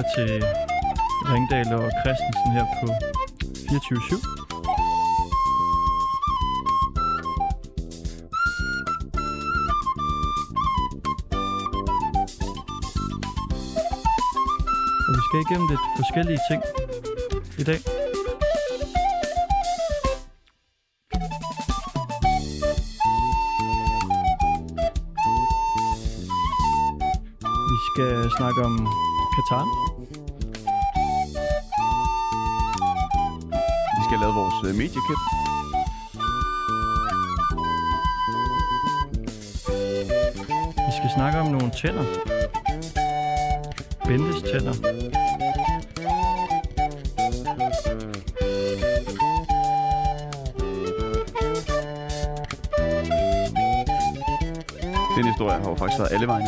lytter til Ringdal og Christensen her på 24 /7. Og vi skal igennem lidt forskellige ting i dag. Vi skal snakke om Katar. Skal have lavet vores øh, mediekit. Vi skal snakke om nogle tænder. Bentes tænder. Den historie har jo faktisk været alle vegne.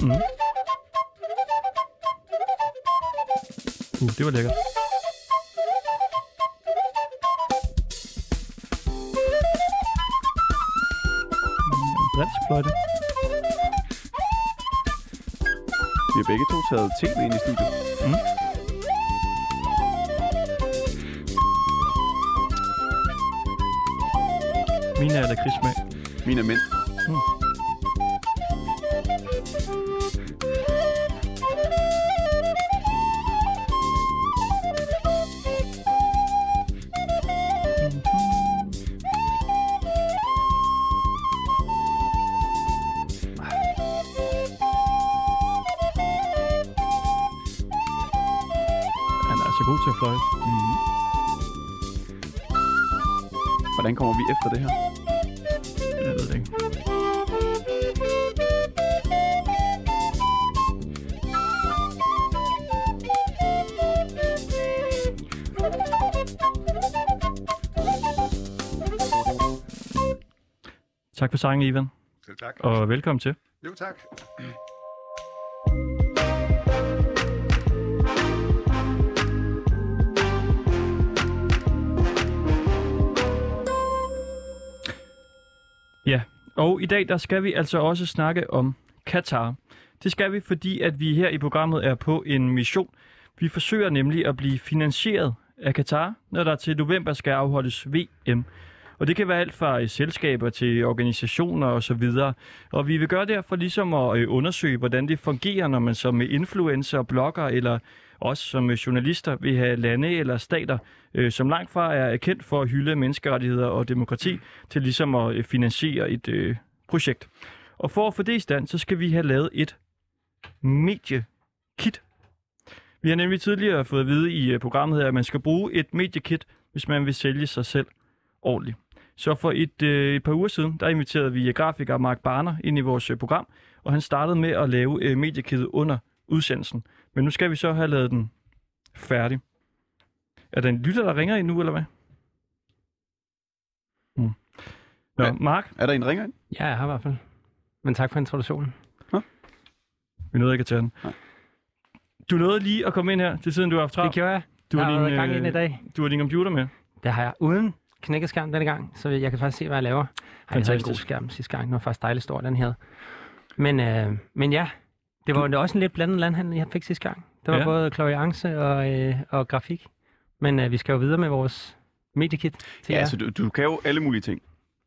Mm. Uh, det var lækkert. Bremsfløjte. Vi har begge to taget med ind i studiet. Mm. Mine er lakridssmag. Min er mænd. Mm. Det her? Jeg ved det ikke. Tak for sangen, Ivan, Selv tak. og velkommen til. Jo, tak. Og i dag, der skal vi altså også snakke om Katar. Det skal vi, fordi at vi her i programmet er på en mission. Vi forsøger nemlig at blive finansieret af Katar, når der til november skal afholdes VM. Og det kan være alt fra øh, selskaber til organisationer og så videre. Og vi vil gøre det for ligesom at øh, undersøge, hvordan det fungerer, når man som influencer, blogger eller os som øh, journalister vil have lande eller stater, øh, som langt fra er kendt for at hylde menneskerettigheder og demokrati, til ligesom at øh, finansiere et øh, projekt. Og for at få det i stand, så skal vi have lavet et mediekit. Vi har nemlig tidligere fået at vide i øh, programmet her, at man skal bruge et mediekit, hvis man vil sælge sig selv ordentligt. Så for et, øh, et par uger siden, der inviterede vi grafiker Mark Barner ind i vores øh, program, og han startede med at lave øh, mediekittet under udsendelsen. Men nu skal vi så have lavet den færdig. Er der en lytter, der ringer ind nu, eller hvad? Mm. Nå, Ja. Mark, Er der en ringer ind? Ja, jeg har i hvert fald. Men tak for introduktionen. vi nåede ikke at tage den. Nej. Du nåede lige at komme ind her, til siden du har haft Det travlt. gjorde jeg. Du jeg har, har din, gang ind i øh, dag. du har din computer med. Det har jeg uden knækkeskærm denne gang, så jeg kan faktisk se, hvad jeg laver. Ej, jeg havde en god Fantastisk. skærm sidste gang. Den var faktisk dejligt stor, den her. Men, øh, men ja, det var jo også en lidt blandet landhandel, jeg fik sidste gang. Det var Ja. både kloriance og, øh, og grafik. Men øh, vi skal jo videre med vores mediekit til Ja, jer. så du, du kan jo alle mulige ting.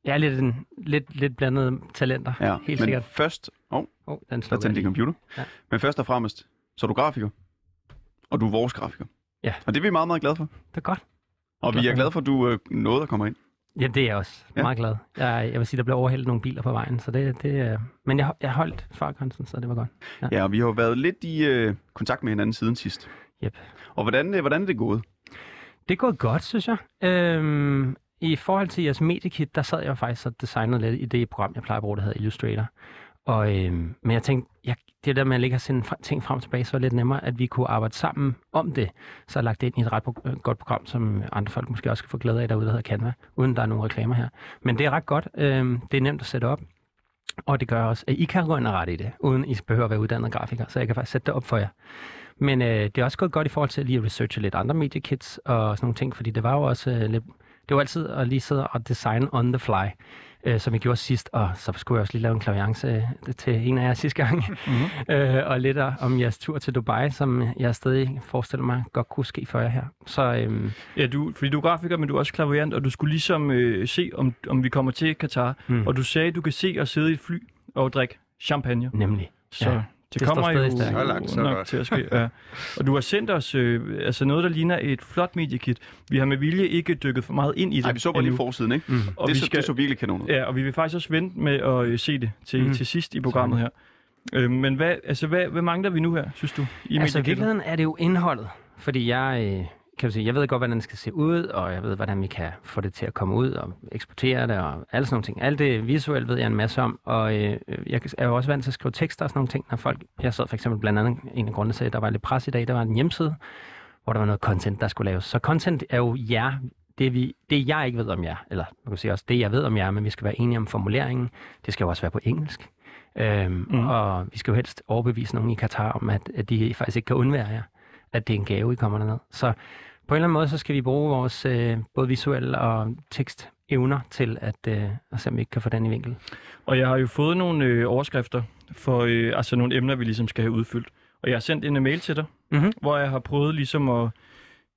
Jeg er lidt, en, lidt, lidt blandede talenter, Ja. helt Men sikkert. først... Åh, oh, Oh, den der tændte din computer. Ja. Men først og fremmest, så er du grafiker. Og du er vores grafiker. Ja. Og det er vi meget, meget glade for. Det er godt. Og vi er glade for, at du øh, nåede at komme ind. Ja, det er jeg også. Ja. Meget glad. Jeg, jeg vil sige, der blev overhældet nogle biler på vejen, så det, det øh, Men jeg, jeg holdt fartgrænsen, så det var godt. Ja. Ja, og vi har jo været lidt i øh, kontakt med hinanden siden sidst. Yep. Og hvordan, øh, hvordan er det gået? Det er gået godt, synes jeg. Øhm, I forhold til jeres mediekit, der sad jeg faktisk og designede lidt i det program, jeg plejer at bruge, der hedder Illustrator. Og, øhm, men jeg tænkte, jeg, det der med at ligge og sende ting frem og tilbage, så var det lidt nemmere, at vi kunne arbejde sammen om det. Så jeg har lagt det ind i et ret pro- øh, godt program, som andre folk måske også kan få glæde af derude, der hedder Canva, uden der er nogen reklamer her. Men det er ret godt. Øh, det er nemt at sætte op. Og det gør også, at I kan gå ind og rette i det, uden I behøver at være uddannet grafiker. Så jeg kan faktisk sætte det op for jer. Men øh, det er også gået godt i forhold til at lige at researche lidt andre mediekits og sådan nogle ting, fordi det var jo også øh, lidt... Det var altid at lige sidde og designe on the fly øh, som jeg gjorde sidst, og så skulle jeg også lige lave en klaviance øh, til en af jer sidste gang, Mhm. øh, og lidt om jeres tur til Dubai, som jeg stadig forestiller mig godt kunne ske for jer her. Så øhm, Ja, du, fordi du er grafiker, men du er også klaverant, og du skulle ligesom øh, se, om, om vi kommer til Katar. Mm. Og du sagde, at du kan se og sidde i et fly og drikke champagne. nemlig. Så Ja, det, det kommer jo stærkt. Så langt, så nok godt. til at ske. Ja. Og du har sendt os øh, altså noget, der ligner et flot mediekit. Vi har med vilje ikke dykket for meget ind i det. Nej, vi så bare lige forsiden, ikke? Mm. Og det, vi så, skal- det så virkelig kanon ud. Ja, og vi vil faktisk også vente med at øh, se det til, Mhm. til sidst i programmet her. Øh, men hvad, altså, hvad, hvad mangler vi nu her, synes du, i Altså i virkeligheden er det jo indholdet, fordi jeg, øh, kan sige, jeg ved godt, hvordan det skal se ud, og jeg ved, hvordan vi kan få det til at komme ud og eksportere det, og alle sådan nogle ting. Alt det visuelt ved jeg en masse om, og øh, jeg er jo også vant til at skrive tekster og sådan nogle ting, når folk, jeg sad for eksempel blandt andet, en af grundene til, at der var lidt pres i dag, der var en hjemmeside, hvor der var noget content, der skulle laves. Så content er jo jer, det, vi, det jeg ikke ved om jer, eller man kan sige også det, jeg ved om jer, men vi skal være enige om formuleringen. Det skal jo også være på engelsk. Øhm, mm. Og vi skal jo helst overbevise nogen i Katar om, at, at de faktisk ikke kan undvære jer. At det er en gave, I kommer derned. Så på en eller anden måde, så skal vi bruge vores øh, både visuelle og tekstevner til at, øh, at se, om vi ikke kan få den i vinkel. Og jeg har jo fået nogle øh, overskrifter for øh, altså nogle emner, vi ligesom skal have udfyldt. Og jeg har sendt en mail til dig, Mhm. hvor jeg har prøvet ligesom at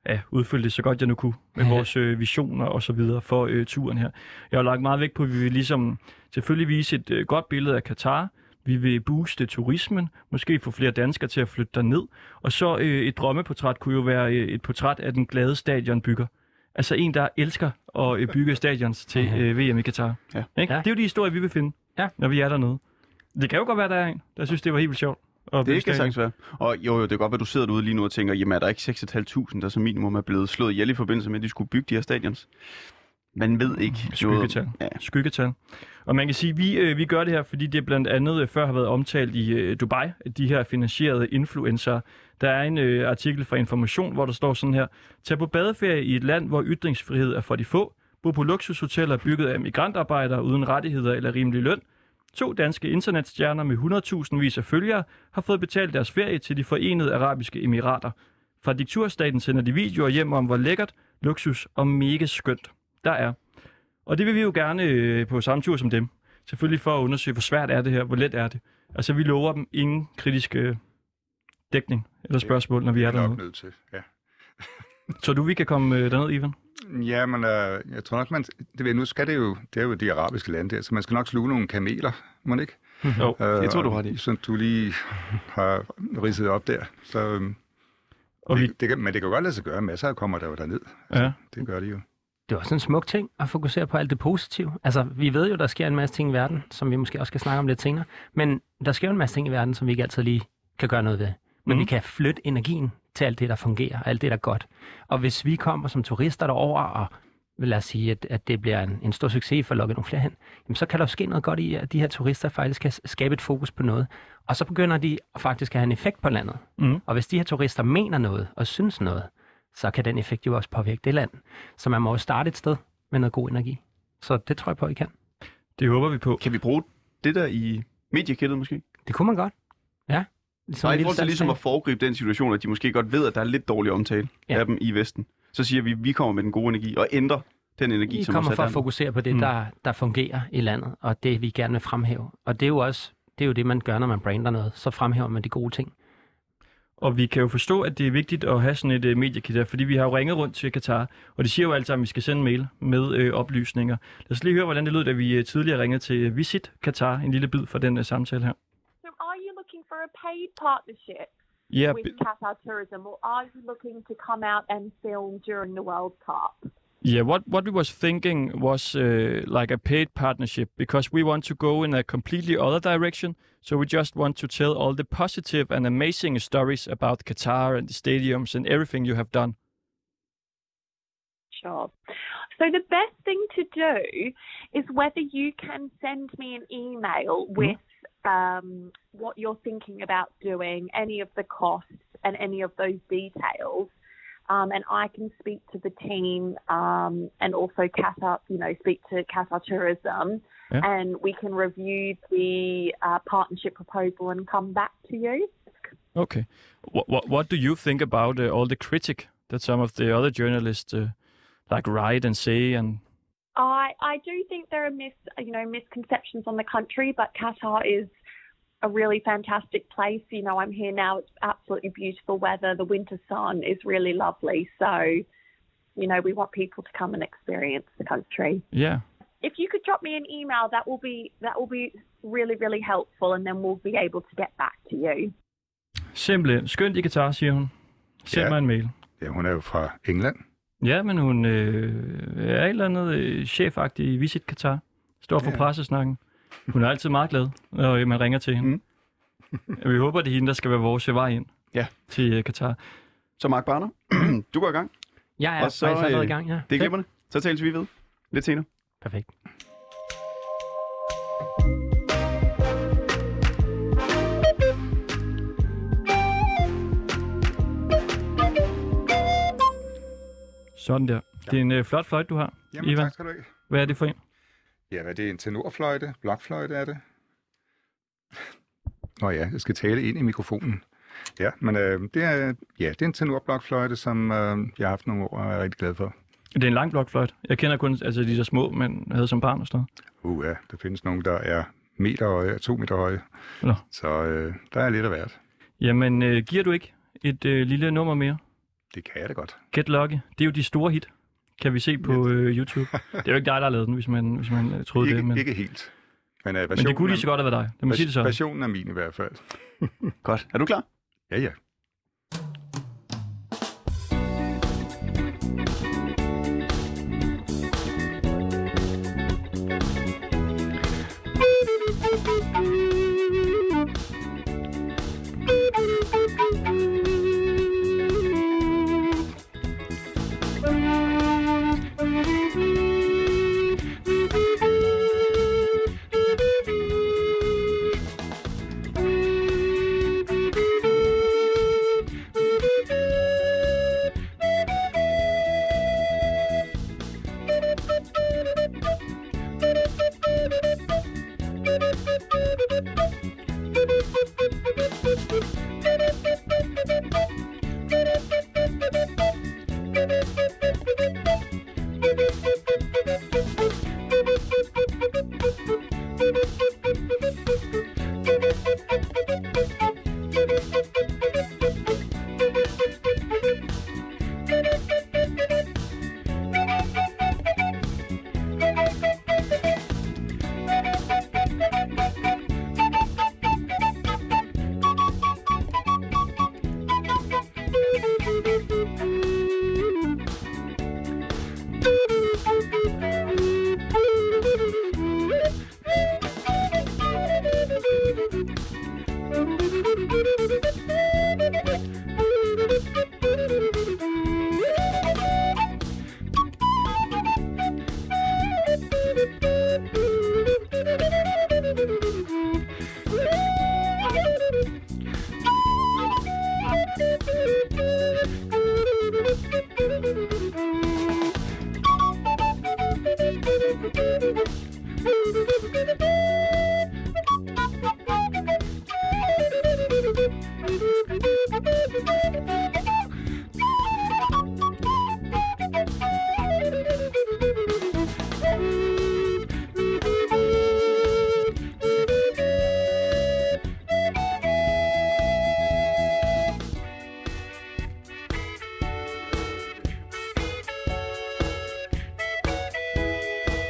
ja, udfylde det så godt jeg nu kunne med Ja. vores øh, visioner og så videre for øh, turen her. Jeg har lagt meget vægt på, at vi vil ligesom selvfølgelig vise et øh, godt billede af Katar. Vi vil booste turismen, måske få flere danskere til at flytte derned. Og så øh, et drømmeportræt kunne jo være øh, et portræt af den glade stadionbygger. Altså en, der elsker at øh, bygge stadions til øh, VM i Katar. Ja. Ikke? Ja. Det er jo de historier, vi vil finde, Ja. når vi er dernede. Det kan jo godt være, der er en, der synes, det var helt vildt sjovt. bygge Det kan sagtens være. Og jo, jo, det er godt, at du sidder derude lige nu og tænker, jamen er der ikke 6.500, der som minimum er blevet slået ihjel i forbindelse med, at de skulle bygge de her stadions? Man ved ikke. Skyggetal. Ja. Skyggetal. Og man kan sige, at vi, øh, vi gør det her, fordi det blandt andet øh, før har været omtalt i øh, Dubai, de her finansierede influencer. Der er en øh, artikel fra Information, hvor der står sådan her. Tag på badeferie i et land, hvor ytringsfrihed er for de få. Bo på luksushoteller bygget af migrantarbejdere uden rettigheder eller rimelig løn. To danske internetstjerner med 100.000 vis af følgere har fået betalt deres ferie til de forenede arabiske emirater. Fra dikturstaten sender de videoer hjem om, hvor lækkert, luksus og mega skønt der er. Og det vil vi jo gerne øh, på samme tur som dem. Selvfølgelig for at undersøge, hvor svært er det her, hvor let er det. Altså, vi lover dem ingen kritisk øh, dækning eller spørgsmål, når vi er Det er dernede. nødt til, ja. Så du, vi kan komme øh, derned, Ivan? Ja, men øh, jeg tror nok, man... Det, nu skal det jo... Det er jo de arabiske lande der, så man skal nok sluge nogle kameler, må man ikke? Jo. Øh, Jeg tror, du har i. Som du lige har ridset op der. Så, øhm, Og vi, det, det kan, men det kan godt lade sig gøre. Masser kommer der jo derned. ja. Det gør de jo. Det er også en smuk ting at fokusere på alt det positive. Altså, vi ved jo, der sker en masse ting i verden, som vi måske også skal snakke om lidt senere. Men der sker jo en masse ting i verden, som vi ikke altid lige kan gøre noget ved. Men Mhm. vi kan flytte energien til alt det, der fungerer, alt det, der er godt. Og hvis vi kommer som turister derover og lad os sige, at, at det bliver en, en stor succes for at lokke nogle flere hen, jamen så kan der jo ske noget godt i, at de her turister faktisk kan skabe et fokus på noget. Og så begynder de faktisk at have en effekt på landet. Mhm. Og hvis de her turister mener noget og synes noget, så kan den effekt jo også påvirke det land. Så man må jo starte et sted med noget god energi. Så det tror jeg på, I kan. det håber vi på. Kan vi bruge det der i mediekittet måske? Det kunne man godt. Ja. Ligesom Nej, i forhold til ligesom at foregribe den situation, at de måske godt ved, at der er lidt dårlig omtale Ja. af dem i Vesten. Så siger vi, at vi kommer med den gode energi og ændrer den energi, I som kommer er for at fokusere på det, Mm. der, der fungerer i landet, og det vi gerne vil fremhæve. Og det er jo også det, er jo det man gør, når man brander noget. Så fremhæver man de gode ting. Og vi kan jo forstå, at det er vigtigt at have sådan et øh, mediekit her, fordi vi har jo ringet rundt til Katar, og de siger jo altid, at vi skal sende mail med øh, oplysninger. Lad os lige høre, hvordan det lød, da vi øh, tidligere ringede til Visit Katar, en lille bid fra den øh, samtale her. So are you looking for a paid partnership Ja, with Qatar Tourism or are you looking to come out and film during the World Cup? Yeah, what what we was thinking was uh, like a paid partnership because we want to go in a completely other direction. So we just want to tell all the positive and amazing stories about Qatar and the stadiums and everything you have done. Sure. So the best thing to do is whether you can send me an email with um, what you're thinking about doing, any of the costs and any of those details. Um, and I can speak to the team um, and also Qatar, you know, speak to Qatar Tourism, Yeah. and we can review the uh, partnership proposal and come back to you. Okay. What what, what do you think about uh, all the critic that some of the other journalists uh, like write and say and I I do think there are mis you know misconceptions on the country, but Qatar is a really fantastic place. You know, I'm here now. It's absolutely beautiful weather. The winter sun is really lovely. So, you know, we want people to come and experience the country. Yeah. If you could drop me an email, that will be that will be really really helpful, and then we'll be able to get back to you. Simpelthen. Skønt i Katar, siger hun. Send Ja. mig en mail. Ja, hun er jo fra England. Ja, men hun øh, er et eller andet øh, chefagtig i Visit Qatar. Står for Ja. pressesnakken. Hun er altid meget glad, når øh, man ringer til hende. Mm. Vi håber, det er hende, der skal være vores vej ind Ja. til øh, Qatar. Så Mark Barner, du går i gang. Jeg er Og så, faktisk allerede øh, i gang, ja. Det er glimrende. Så tales vi ved lidt senere. Perfekt. Sådan der. Det er en øh, flot fløjt, du har. Jamen, Ivan. tak skal du have. Hvad er det for en? Ja, hvad er det? En tenorfløjte? Blokfløjte er det? Nå ja, jeg skal tale ind i mikrofonen. Ja, men øh, det, er, ja, det er en tenorblokfløjte, som øh, jeg har haft nogle år og er rigtig glad for. Det er en lang blokfløjt. Jeg kender kun altså, de der små, man havde som barn og sådan noget. Uh, ja, der findes nogle, der er meter høje og to meter høje. Nå. Så øh, der er lidt af hvert. Jamen, øh, giver du ikke et øh, lille nummer mere? Det kan jeg da godt. Get Lucky. Det er jo de store hit. Kan vi se på øh, YouTube. Det er jo ikke dig, der har lavet den, hvis man, hvis man øh, troede Ikke, det. Men, ikke helt. Men, øh, men det kunne lige så godt have været dig. Lad mig sige det så. Versionen er min i hvert fald. Godt. Er du klar? Ja, ja.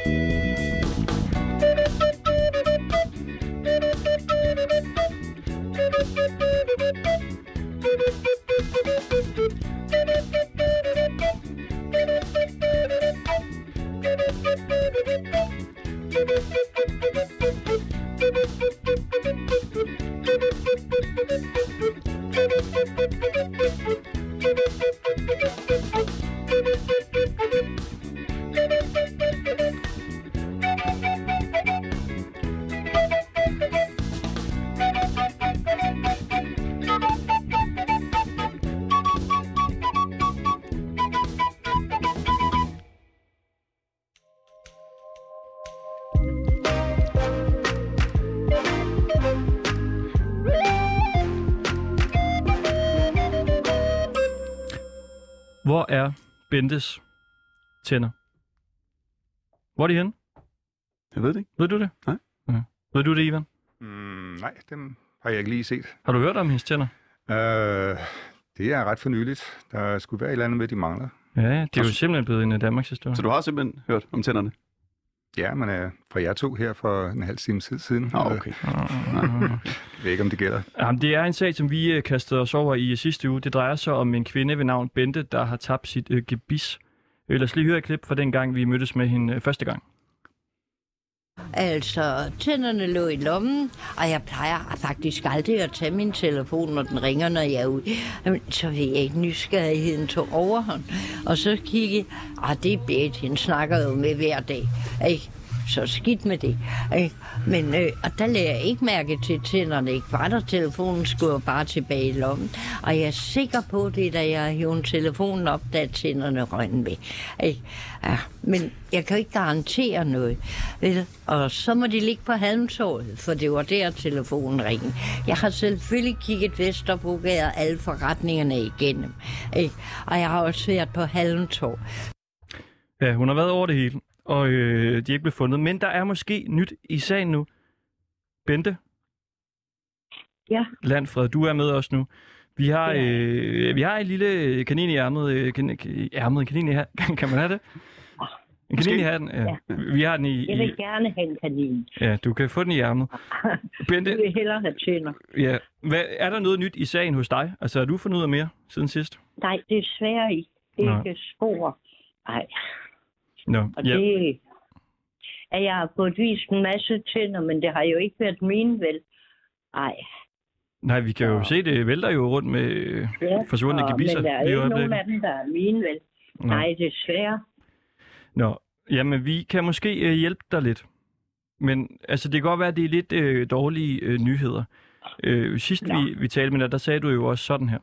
Hvor Bentes tænder? Hvor er de henne? Jeg ved det ikke. Ved du det? Nej. Ja. Ved du det, Ivan? Mm, nej, dem har jeg ikke lige set. Har du hørt om hendes tænder? Øh, det er ret for nyligt. Der skulle være et eller andet med, de mangler. Ja, det er jo simpelthen blevet en af Danmarks historie. Så du har simpelthen hørt om tænderne? Ja, men øh, fra jer to her for en halv time tid siden. Øh, okay. Jeg ved ikke, om det gælder. Jamen, det er en sag, som vi øh, kastede os over i øh, sidste uge. Det drejer sig om en kvinde ved navn Bente, der har tabt sit øh, gebis. Øh, Lad os lige høre et klip fra den gang, vi mødtes med hende øh, første gang. Altså, tænderne lå i lommen, og jeg plejer faktisk aldrig at tage min telefon, når den ringer, når jeg er ude. Jamen, Så ved jeg ikke, nysgerrigheden tog overhånd. Og så kiggede jeg, ah, det er Bette, snakker jo med hver dag. Ikke? Så skidt med det. Ikke? Men, øh, og der lagde jeg ikke mærke til, tænderne ikke var der. Telefonen skulle bare tilbage i lommen. Og jeg er sikker på det, da jeg hævde telefonen op, da tænderne røg med. Ikke? Ja, men jeg kan jo ikke garantere noget. Vel? Og så må de ligge på halmtåret, for det var der telefonen ringede. Jeg har selvfølgelig kigget Vesterbogade og alle forretningerne igennem. Ikke? Og jeg har også været på halmtåret. Ja, hun har været over det hele, og øh, de er ikke blevet fundet. Men der er måske nyt i sagen nu. Bente? Ja. Landfred, du er med os nu. Vi har, Ja. øh, vi har en lille kanin i ærmet. Øh, kan, ærmet, kanin i hatten. Kan man have det? En kanin i hatten, ja. Vi har den i, Jeg vil gerne have en kanin. Ja, du kan få den i ærmet. Bente, Jeg vil hellere have tænder. ja. Hvad, er der noget nyt i sagen hos dig? Altså, har du fundet ud af mere siden sidst? Nej, det er svært ikke. Nå. Ikke spor. Nej, Nå, og ja. det... At jeg har fået vist en masse tænder, men det har jo ikke været mine, vel? Nej. Nej, vi kan jo se, det vælter jo rundt med Ja, forsvundne og- gebisser. Men der er ikke nogen af dem, der er mine, vel? Nå. Nej, desværre. Nå, jamen vi kan måske øh, hjælpe dig lidt. Men altså, det kan godt være, at det er lidt øh, dårlige øh, nyheder. Øh, sidst Nå. vi, vi talte med dig, der sagde du jo også sådan her.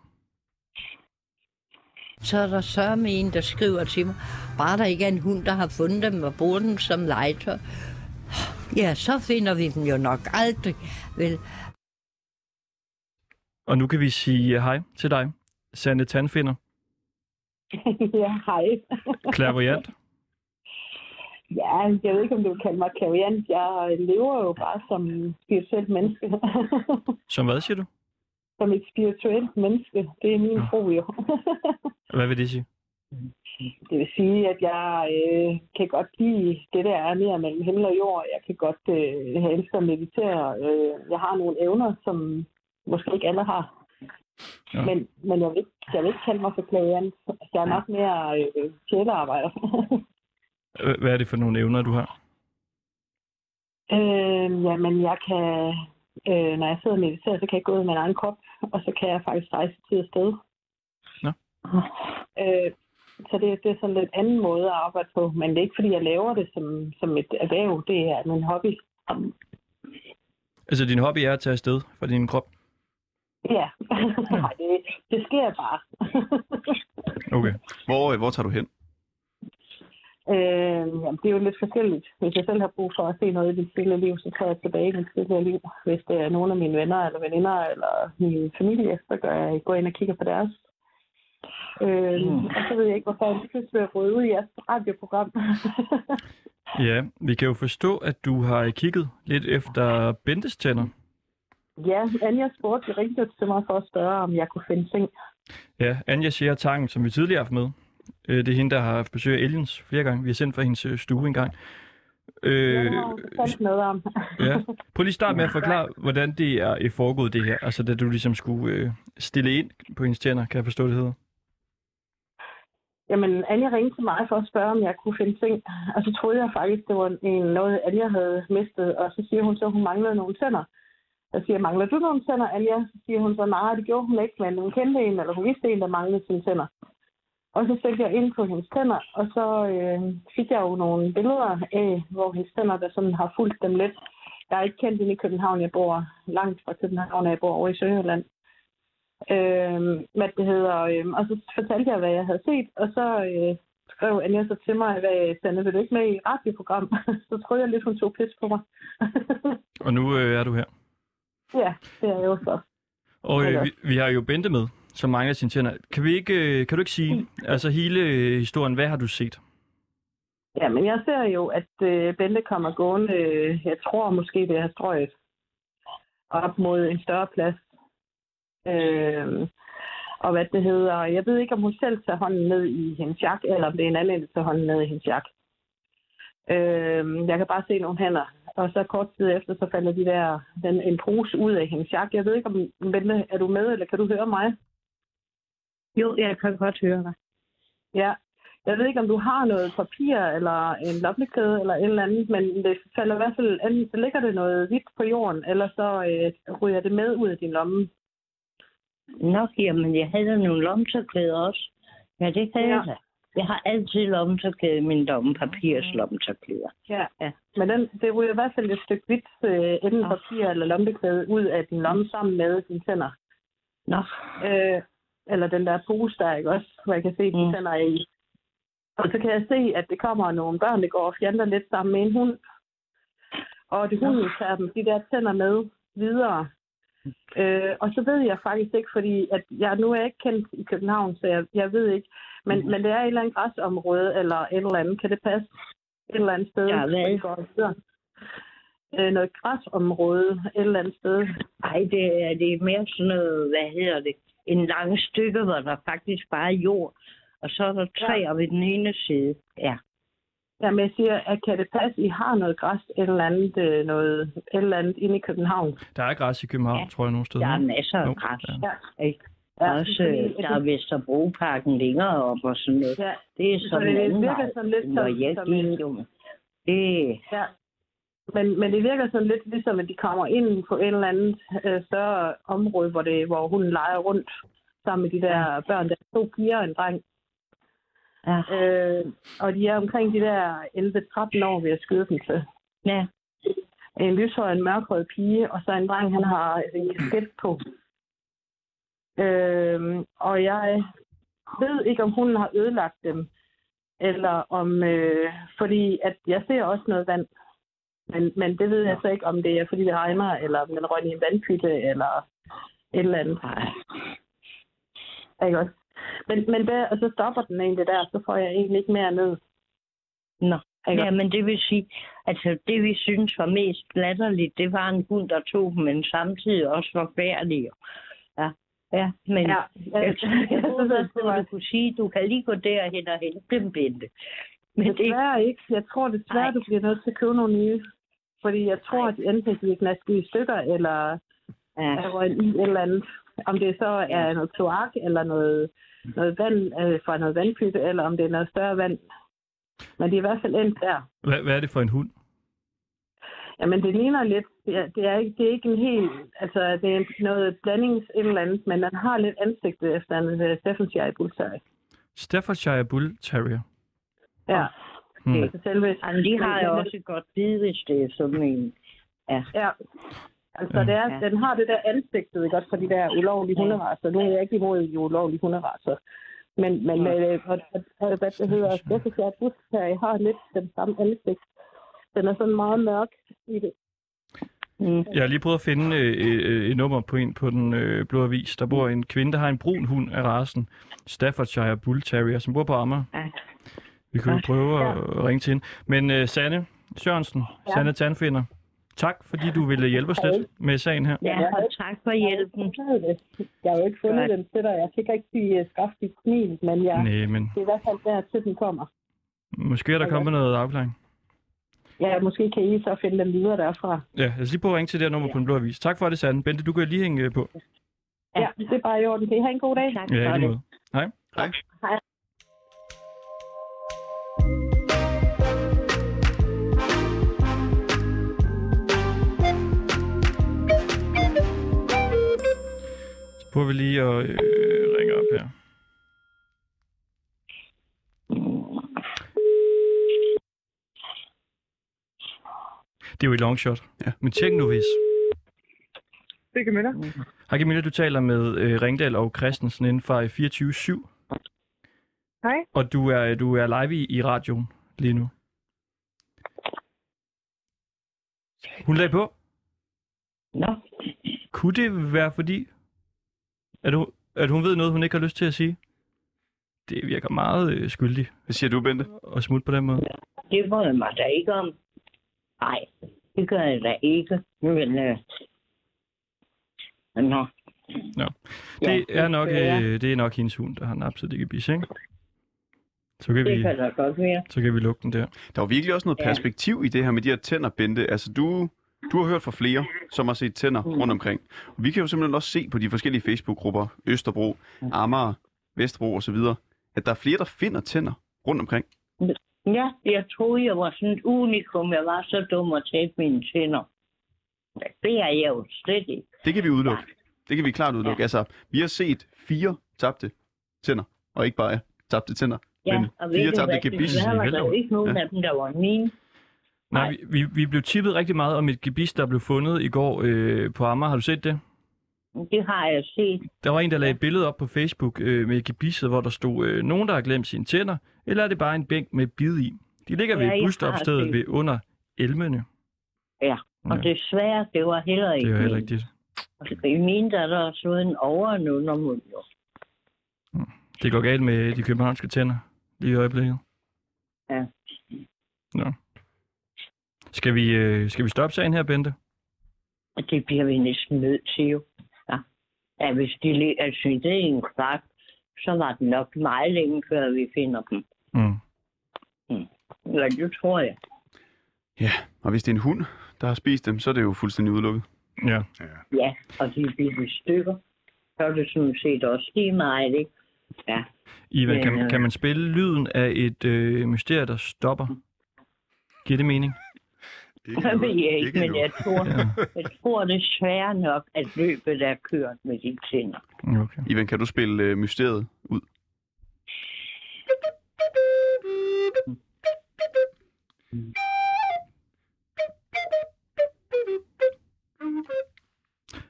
Så er der med en, der skriver til mig, bare der ikke er en hund, der har fundet dem og bruger dem som legetøj. Ja, så finder vi dem jo nok aldrig. Vel, Og nu kan vi sige øh, hej til dig, Sande Tandfinder, ja, hej. Clairvoyant. Ja, jeg ved ikke, om du vil kalde mig klaviant. Jeg lever jo bare som spirituelt menneske. Som hvad siger du? Som et spirituelt menneske. Det er min tro jo. Hvad vil det sige? det vil sige, at jeg øh, kan godt lide det, der er mere mellem himmel og jord. Jeg kan godt øh, jeg elsker at meditere. Øh, jeg har nogle evner, som måske ikke alle har. Ja. Men, men jeg, vil ikke, jeg vil ikke kalde mig for klaviant. Jeg er nok mere øh, sjælearbejder. Hvad er det for nogle evner, du har? Øh, jamen, jeg kan, øh, når jeg sidder og mediterer, så kan jeg gå ud i min egen krop, og så kan jeg faktisk rejse tid og sted. Nå. Øh, så det, det er sådan lidt anden måde at arbejde på, men det er ikke, fordi jeg laver det som, som et erhverv. Det er min hobby. Altså, din hobby er at tage afsted fra din krop? Ja, Nej, det, det sker bare. Okay. Hvor, hvor tager du hen? Øh, jamen, det er jo lidt forskelligt. Hvis jeg selv har brug for at se noget i mit stille liv, så tager jeg tilbage i mit stille liv. Hvis det er nogle af mine venner eller veninder eller min familie, så gør jeg, går jeg ind og kigger på deres. Øh, Mm. Og så ved jeg ikke, hvorfor jeg pludselig vil røde ud i jeres radioprogram. Ja, vi kan jo forstå, at du har kigget lidt efter Bentes tænder. ja, Anja spurgte jo rigtig til mig for at spørge, om jeg kunne finde ting. Ja, Anja Scheer Tangen, som vi tidligere har haft med. Øh, Det er hende, der har haft besøg af Aliens flere gange. Vi har sendt fra hendes øh, stue en gang. Øh, Jeg noget om. ja. Prøv lige at starte med at forklare, hvordan det er foregået det her. Altså, da du ligesom skulle øh, stille ind på hendes tænder, kan jeg forstå, det hedder. Jamen, Anja ringede til mig for at spørge, om jeg kunne finde ting. Og så troede jeg faktisk, det var en, noget, Anja havde mistet. Og så siger hun så, hun manglede nogle tænder. Jeg siger, mangler du nogle tænder, Anja? Så siger hun så, nej, det gjorde hun ikke, men hun kendte en, eller hun vidste en, der manglede sine tænder. Og så søgte jeg ind på hendes tænder, og så øh, fik jeg jo nogle billeder af, hvor hendes tænder, der sådan har fulgt dem lidt. Jeg er ikke kendt inde i København, jeg bor langt fra København, jeg bor over i Sønderjylland. Øh, hvad det hedder, øh, og så fortalte jeg, hvad jeg havde set, og så øh, skrev Anja så til mig, hvad Sanne, vil du ikke med i radioprogram? så troede jeg lidt, hun tog pis på mig. Og nu øh, er du her. ja, det er jeg jo så. Og øh, vi, vi har jo Bente med, som mange af sine tænder. Kan, vi ikke, øh, kan du ikke sige, altså hele øh, historien, hvad har du set? Ja, men jeg ser jo, at øh, Bente kommer gående, øh, jeg tror måske det er strøget, op mod en større plads. Øh, og hvad det hedder, jeg ved ikke, om hun selv tager hånden ned i hendes jak, eller om det er en anden, der tager hånden ned i hendes jak. Øh, jeg kan bare se nogle hænder. Og så kort tid efter, så falder de der, den, en pose ud af hendes jak. Jeg ved ikke, om Bente, er du med, eller kan du høre mig? Jo, jeg kan godt høre dig. Ja, jeg ved ikke, om du har noget papir eller en lommekæde eller et eller andet, men det falder i hvert fald, enten så ligger det noget hvidt på jorden, eller så øh, ryger det med ud af din lomme. Nå, jamen, jeg havde nogle lommetørklæder også. Ja, det kan Ja. jeg da. Jeg har altid lommetørklæde i min lomme, papirs lommetørklæder. Ja. Ja. Men den, det ryger i hvert fald et stykke hvidt, øh, enten Nå. papir eller lommeklæde, ud af din lomme sammen med dine tænder. Nå, Øh, eller den der pose der, ikke også, hvor jeg kan se, at dine Mm. tænder er i. Og så kan jeg se, at det kommer nogle børn, der går og fjanter lidt sammen med en hund. Og det hunden tager dem, de der tænder med videre. Øh, og så ved jeg faktisk ikke, fordi at jeg, nu er jeg ikke kendt i København, så jeg, jeg ved ikke. Men, Mhm. men det er et eller andet græsområde, eller et eller andet. Kan det passe? Et eller andet sted, Ja, hvad? hvor de går videre. Øh, noget græsområde et eller andet sted. ej, det er, det er mere sådan noget, hvad hedder det, en lang stykke, hvor der faktisk bare er jord. Og så er der træer ved den ene side. Ja. Jamen, jeg siger, at kan det passe, I har noget græs, et eller andet, øh, noget, et eller andet inde i København? Der er græs i København, Ja. tror jeg, nogle steder. Der er masser af Jo, græs. ja. Ja. Ikke? Også, fordi, øh, der er Vesterbroparken længere op og sådan noget. Ja, Det er så sådan det en anden virker vej, sådan lidt som, jeg som gik jo. Det, ja. Men, men det virker sådan lidt ligesom, at de kommer ind på et eller andet øh, større område, hvor, det, hvor hun leger rundt sammen med de der børn. Der er to piger og en dreng. ja, Øh, og de er omkring de der 11-13 år, vi har skyde dem til. ja, En lyshøj, en mørkhåret pige, og så en dreng, han har en kasket på. Øh, og jeg ved ikke, om hun har ødelagt dem, eller om, øh, fordi at jeg ser også noget vand. Men, men det ved jeg så ikke, om det er, fordi det regner, eller om den røg i en vandpytte, eller et eller andet. nej. Ikke også? Men, men der, og så stopper den egentlig der, så får jeg egentlig ikke mere ned. Nå. Ikke Ja, men det vil sige, altså det vi synes var mest latterligt, det var en hund, der tog dem, men samtidig også forfærdelig. Ja, ja, men Ja, jeg, jeg, jeg, jeg håber, det at var du kunne sige, du kan lige gå derhen og hente dem, Bente. Men det, desværre ikke. Jeg tror desværre, Nej. du bliver nødt til at købe nogle nye. Fordi jeg tror, at enten de er knasket i stykker, eller ja, er røget i et eller andet. Om det så er noget kloak, eller noget, noget vand øh, fra noget vandpytte, eller om det er noget større vand. Men det er i hvert fald endt der. Hvad, hvad er det for en hund? Jamen, det ligner lidt, det er, det er, ikke, det er ikke en helt, altså det er noget blandings et eller andet, men den har lidt ansigtet efter en uh, Staffordshire Bull Terrier. Staffordshire Bull Terrier. Ja, Hmm. altså selve... Jamen, de har jo også et godt bid, hvis det er sådan en. Ja, altså Ja. det er, Ja. den har det der ansigtet, ikke også, for de der ulovlige hunderacer. Nu er jeg ikke imod de ulovlige hunderacer. Men, men øh, og, og, og, hvad det hedder, Bull Terrier har lidt den samme ansigt. Den er sådan meget mørk i det. Mm. Jeg har lige prøvet at finde øh, øh, et nummer på en på den øh, blå avis. Der bor en kvinde, der har en brun hund af rasen. Staffordshire Bull Terrier, som bor på Amager. Ja. Vi kan jo prøve at ringe til hende. Men øh, Sanne Sørensen, ja. Sanne Tandfinder, tak fordi du ville hjælpe os lidt med sagen her. Ja, og tak for hjælpen. Jeg har jo ikke fundet Godt. den til dig. Jeg fik ikke sige uh, skaffe dit smil, men jeg, Nej, men det er i hvert fald der, til den kommer. måske er der kommet noget afklaring. Ja, måske kan I så finde dem videre derfra. Ja, lad os lige prøve at ringe til det her nummer på den blå avis. Tak for det, Sanne. Bente, du kan lige hænge øh, på. Ja, det er bare i orden. Kan I have en god dag? Tak Ja, for det. Hej. Hej. Hej. Prøver vi lige at øh, ringe op her. Det er jo et long shot. Ja. Men tjek nu hvis. Det er Camilla. Hej Camilla, du taler med øh, Ringdal og Christensen inden for 24-7. Hej. Og du er, du er live i, i radioen lige nu. Hun lagde på. Nå, Kunne det være fordi, at hun, at hun ved noget, hun ikke har lyst til at sige? Det virker meget øh, skyldig Hvad siger du, Bente? at smutte på den måde. Det bryder jeg mig da ikke om. Nej, det gør jeg da ikke. Men, øh... Nå, Det Ja, er nok, det er. øh, det er nok hendes hund, der har napset det gebis, ikke? Så kan, det vi, kan godt være. så kan vi lukke den der. Der er jo virkelig også noget Ja. perspektiv i det her med de her tænder, Bente. Altså, du, du har hørt fra flere, som har set tænder Mm. rundt omkring. Og vi kan jo simpelthen også se på de forskellige Facebook-grupper, Østerbro, Mm. Amager, Vesterbro osv., at der er flere, der finder tænder rundt omkring. Ja, jeg troede, jeg var sådan et unikum. Jeg var så dum at tabe mine tænder. Det er jeg jo slet ikke. Det kan vi udelukke. Det kan vi klart udelukke. Ja. Altså, vi har set fire tabte tænder, og ikke bare tabte tænder. Ja, Men og fire ved du tabte hvad, gebis. desværre var der ikke nogen Ja. af dem, der var mine. Nej, Nej. vi, vi, blev tippet rigtig meget om et gebis, der blev fundet i går øh, på Amager. Har du set det? Det har jeg set. Der var en, der lagde et billede op på Facebook øh, med gebisset, hvor der stod, øh, nogen, der har glemt sine tænder, eller er det bare en bænk med bid i? De ligger Ja, ved busstopstedet ved under elmene. Ja, og Ja. desværre, det var heller ikke Det er jo heller ikke det. I mine der er der også en over- en undermund. jo. Det går galt med de københavnske tænder lige i øjeblikket. Ja. Nå. Skal vi, øh, skal vi stoppe sagen her, Bente? Det bliver vi næsten nødt til jo. Ja. ja hvis de lige er smidt i en kvart, så var det nok meget længe, før vi finder dem. Mm. Ja, det tror jeg. Ja, og hvis det er en hund, der har spist dem, så er det jo fuldstændig udelukket. Ja. Ja, og de er bitte stykker. Så er det sådan set også lige meget, ikke? Ja. Ivan, kan, øh, kan man spille lyden af et øh, mysterie, der stopper? Giver det mening? Ikke Det ved jeg ikke, men nu. jeg tror, jeg tror desværre nok, at løbet er kørt med de tænder. Okay. Ivan, kan du spille øh, mysteriet ud?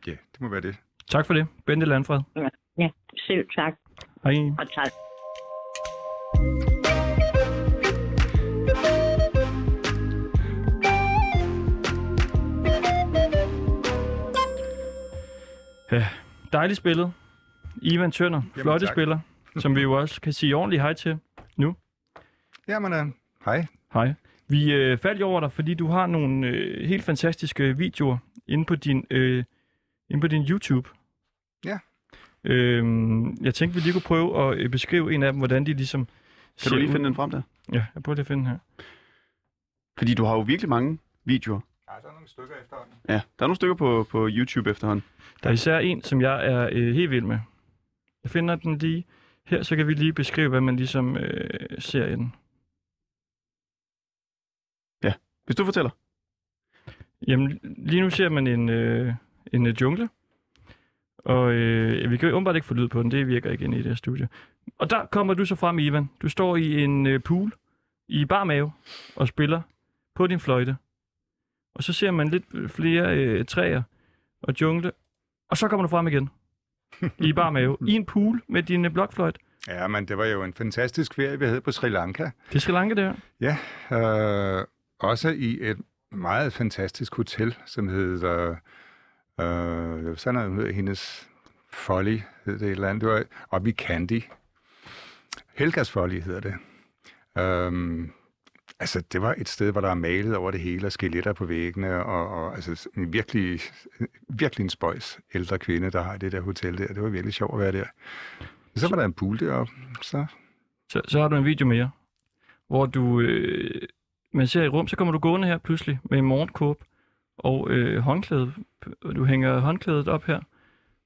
Ja, det må være det. Tak for det, Bente Landfred. Ja, selv tak, Hej. og tak. Dejligt spillet. Ivan Tønder, flotte tak. spiller, som vi jo også kan sige ordentligt hej til. Jamen, uh, hej. Hej. Vi øh, faldt over dig, fordi du har nogle øh, helt fantastiske videoer inde på din, øh, inde på din YouTube. Ja. Øhm, jeg tænkte, vi lige kunne prøve at øh, beskrive en af dem, hvordan de ligesom Kan du lige finde den frem der? Ja, jeg prøver lige at finde den her. Fordi du har jo virkelig mange videoer. Ja, der er nogle stykker efterhånden. Ja, der er nogle stykker på, på YouTube efterhånden. Der er især en, som jeg er øh, helt vild med. Jeg finder den lige her, så kan vi lige beskrive, hvad man ligesom øh, ser i den. Hvis du fortæller. Jamen, lige nu ser man en, øh, en øh, jungle. Og øh, vi kan jo åbenbart ikke få lyd på den, det virker ikke ind i det her studie. Og der kommer du så frem, Ivan. Du står i en øh, pool i bar mave og spiller på din fløjte. Og så ser man lidt flere øh, træer og jungle. Og så kommer du frem igen i bar mave i en pool med din øh, blokfløjte. Ja, men det var jo en fantastisk ferie, vi havde på Sri Lanka. Det skal lange det her. Ja, øh, også i et meget fantastisk hotel, som hedder, øh, sådan noget hedder hendes Folly, hed det et eller andet. Det var oppe i Candy. Helgas Folly hedder det. Øhm, altså, det var et sted, hvor der er malet over det hele, og skeletter på væggene, og, og altså, en virkelig, virkelig en spøjs ældre kvinde, der har det der hotel der. Det var virkelig sjovt at være der. Så var der en pool deroppe, så Så, så har du en video mere, hvor du, øh, man ser i rum, så kommer du gående her pludselig med en morgenkåb og øh, håndklæde. Og Du hænger håndklædet op her,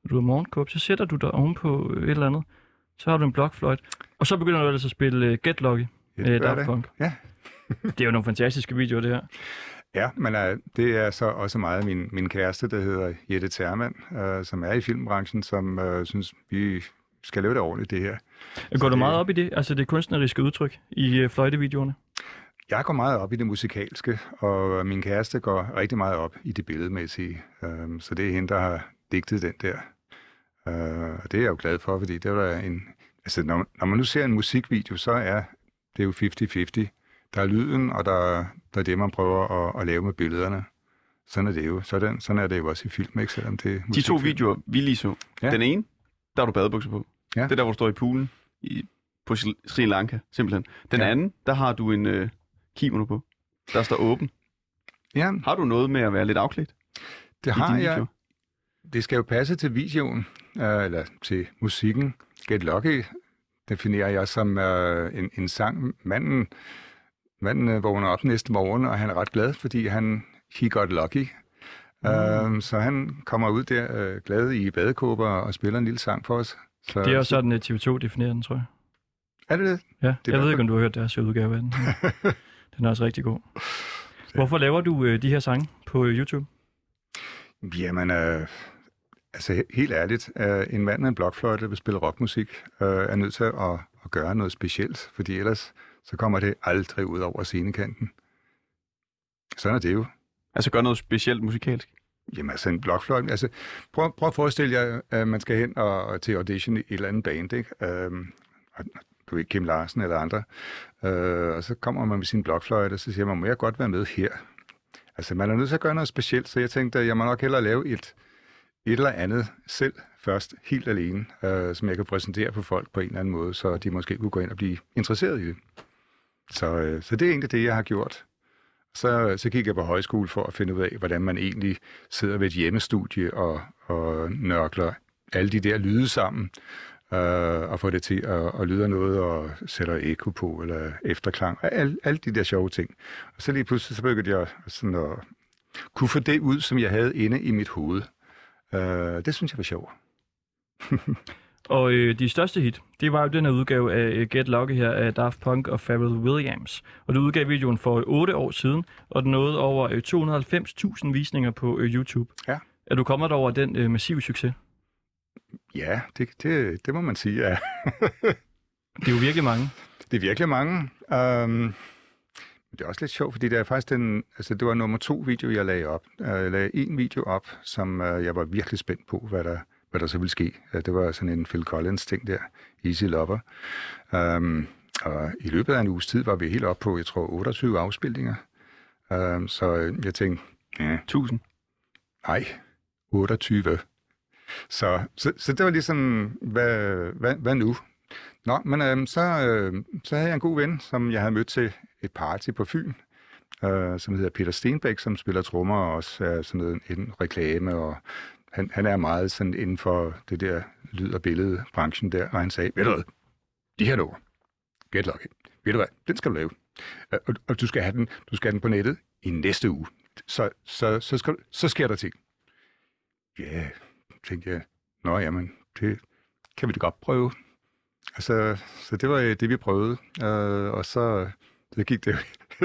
og du har morgenkåb, så sætter du dig ovenpå øh, et eller andet. Så har du en blokfløjt. Og så begynder du ellers at spille øh, Get Lucky ja, det var Daft. Punk. Ja. Det er jo nogle fantastiske videoer, det her. Ja, men uh, det er så også meget min, min kæreste, der hedder Jette Termann, uh, som er i filmbranchen, som uh, synes, vi skal lave det ordentligt, det her. Går du det- meget op i det, altså det kunstneriske udtryk i øh, fløjtevideoerne? Jeg går meget op i det musikalske, og min kæreste går rigtig meget op i det billedmæssige. Uh, så det er hende, der har digtet den der. Uh, og det er jeg jo glad for, fordi det var en... Altså, når, når man nu ser en musikvideo, så er det jo 50-50. Der er lyden, og der, der er det, man prøver at, at lave med billederne. Sådan er det jo. Sådan, sådan er det jo også i film, ikke? Selvom det er De to videoer, vi lige så. Ja. Den ene, der har du badebukser på. Ja. Det er der, hvor du står i poolen i, på Sri- Lanka, simpelthen. Den Ja. anden, der har du en øh, du på? Der står åben. Ja, Har du noget med at være lidt afklædt? det har jeg. video? Det skal jo passe til videoen, øh, eller til musikken. Get Lucky definerer jeg som øh, en, en sang. Manden, manden øh, vågner op næste morgen, og han er ret glad, fordi han he got lucky. Mm. Øh, så han kommer ud der øh, glad i badekåber og spiller en lille sang for os. Så, Det er også sådan, at TV2 definerer den, tror jeg. Er det det? Ja, Det jeg ved ikke, om du har hørt deres udgave af den. den er også rigtig god. Hvorfor laver du øh, de her sange på øh, YouTube? Jamen, øh, altså he- helt ærligt, øh, en mand med en blokfløjte, der vil spille rockmusik, øh, er nødt til at, at gøre noget specielt, fordi ellers så kommer det aldrig ud over scenekanten. Sådan er det jo. Altså gør noget specielt musikalsk? Jamen altså en blokfløjte, altså prøv, prøv at forestille jer, at man skal hen og, og til audition i et eller andet band, ikke? Øhm, og, du er ikke Kim Larsen eller andre, øh, og så kommer man med sin blokfløjte, og så siger man, må jeg godt være med her? Altså man er nødt til at gøre noget specielt, så jeg tænkte, at jeg må nok hellere lave et, et eller andet selv først, helt alene, øh, som jeg kan præsentere for folk på en eller anden måde, så de måske kunne gå ind og blive interesseret i det. Så, øh, så det er egentlig det, jeg har gjort. Så, så gik jeg på højskole for at finde ud af, hvordan man egentlig sidder ved et hjemmestudie og, og nørkler alle de der lyde sammen, øh, og får det til at, at lyde noget, og sætter ekko på, eller efterklang, og alle, al de der sjove ting. Og så lige pludselig, så begyndte jeg sådan at kunne få det ud, som jeg havde inde i mit hoved. Øh, det synes jeg var sjovt. Og øh, de største hit, det var jo den her udgave af øh, Get Lucky her af Daft Punk og Pharrell Williams. Og du udgav videoen for 8 år siden, og den nåede over øh, 290.000 visninger på øh, YouTube. Ja. Er du kommet over den øh, massive succes? Ja, det, det, det må man sige, ja. Det er jo virkelig mange. Det er virkelig mange. Um, det er også lidt sjovt, fordi det er faktisk den, altså det var nummer to video, jeg lagde op. Uh, Jeg lagde en video op, som jeg var virkelig spændt på, hvad der, hvad der så ville ske. Det var sådan en Phil Collins ting der, Easy Lover. Um, og i løbet af en uges tid var vi helt op på, jeg tror, 28 afspilninger. Um, så øh, jeg tænkte, ja, 1000. nej, 28. Så, så, så det var ligesom, hvad, hvad, hvad nu? Nå, men øhm, så, øh, så havde jeg en god ven, som jeg havde mødt til et party på Fyn, øh, som hedder Peter Stenbæk, som spiller trommer og også er sådan noget, en reklame, og han, han er meget sådan inden for det der lyd- og billedbranchen der, og han sagde, ved du hvad, de her numre, get lucky, ved du hvad, den skal du lave, og, og du, skal have den, du skal have den på nettet i næste uge, så, så, så, skal, så sker der ting. Ja, yeah, tænkte jeg, nå jamen, det kan vi da godt prøve. Altså, så det var øh, det, vi prøvede, øh, og så, så, gik det,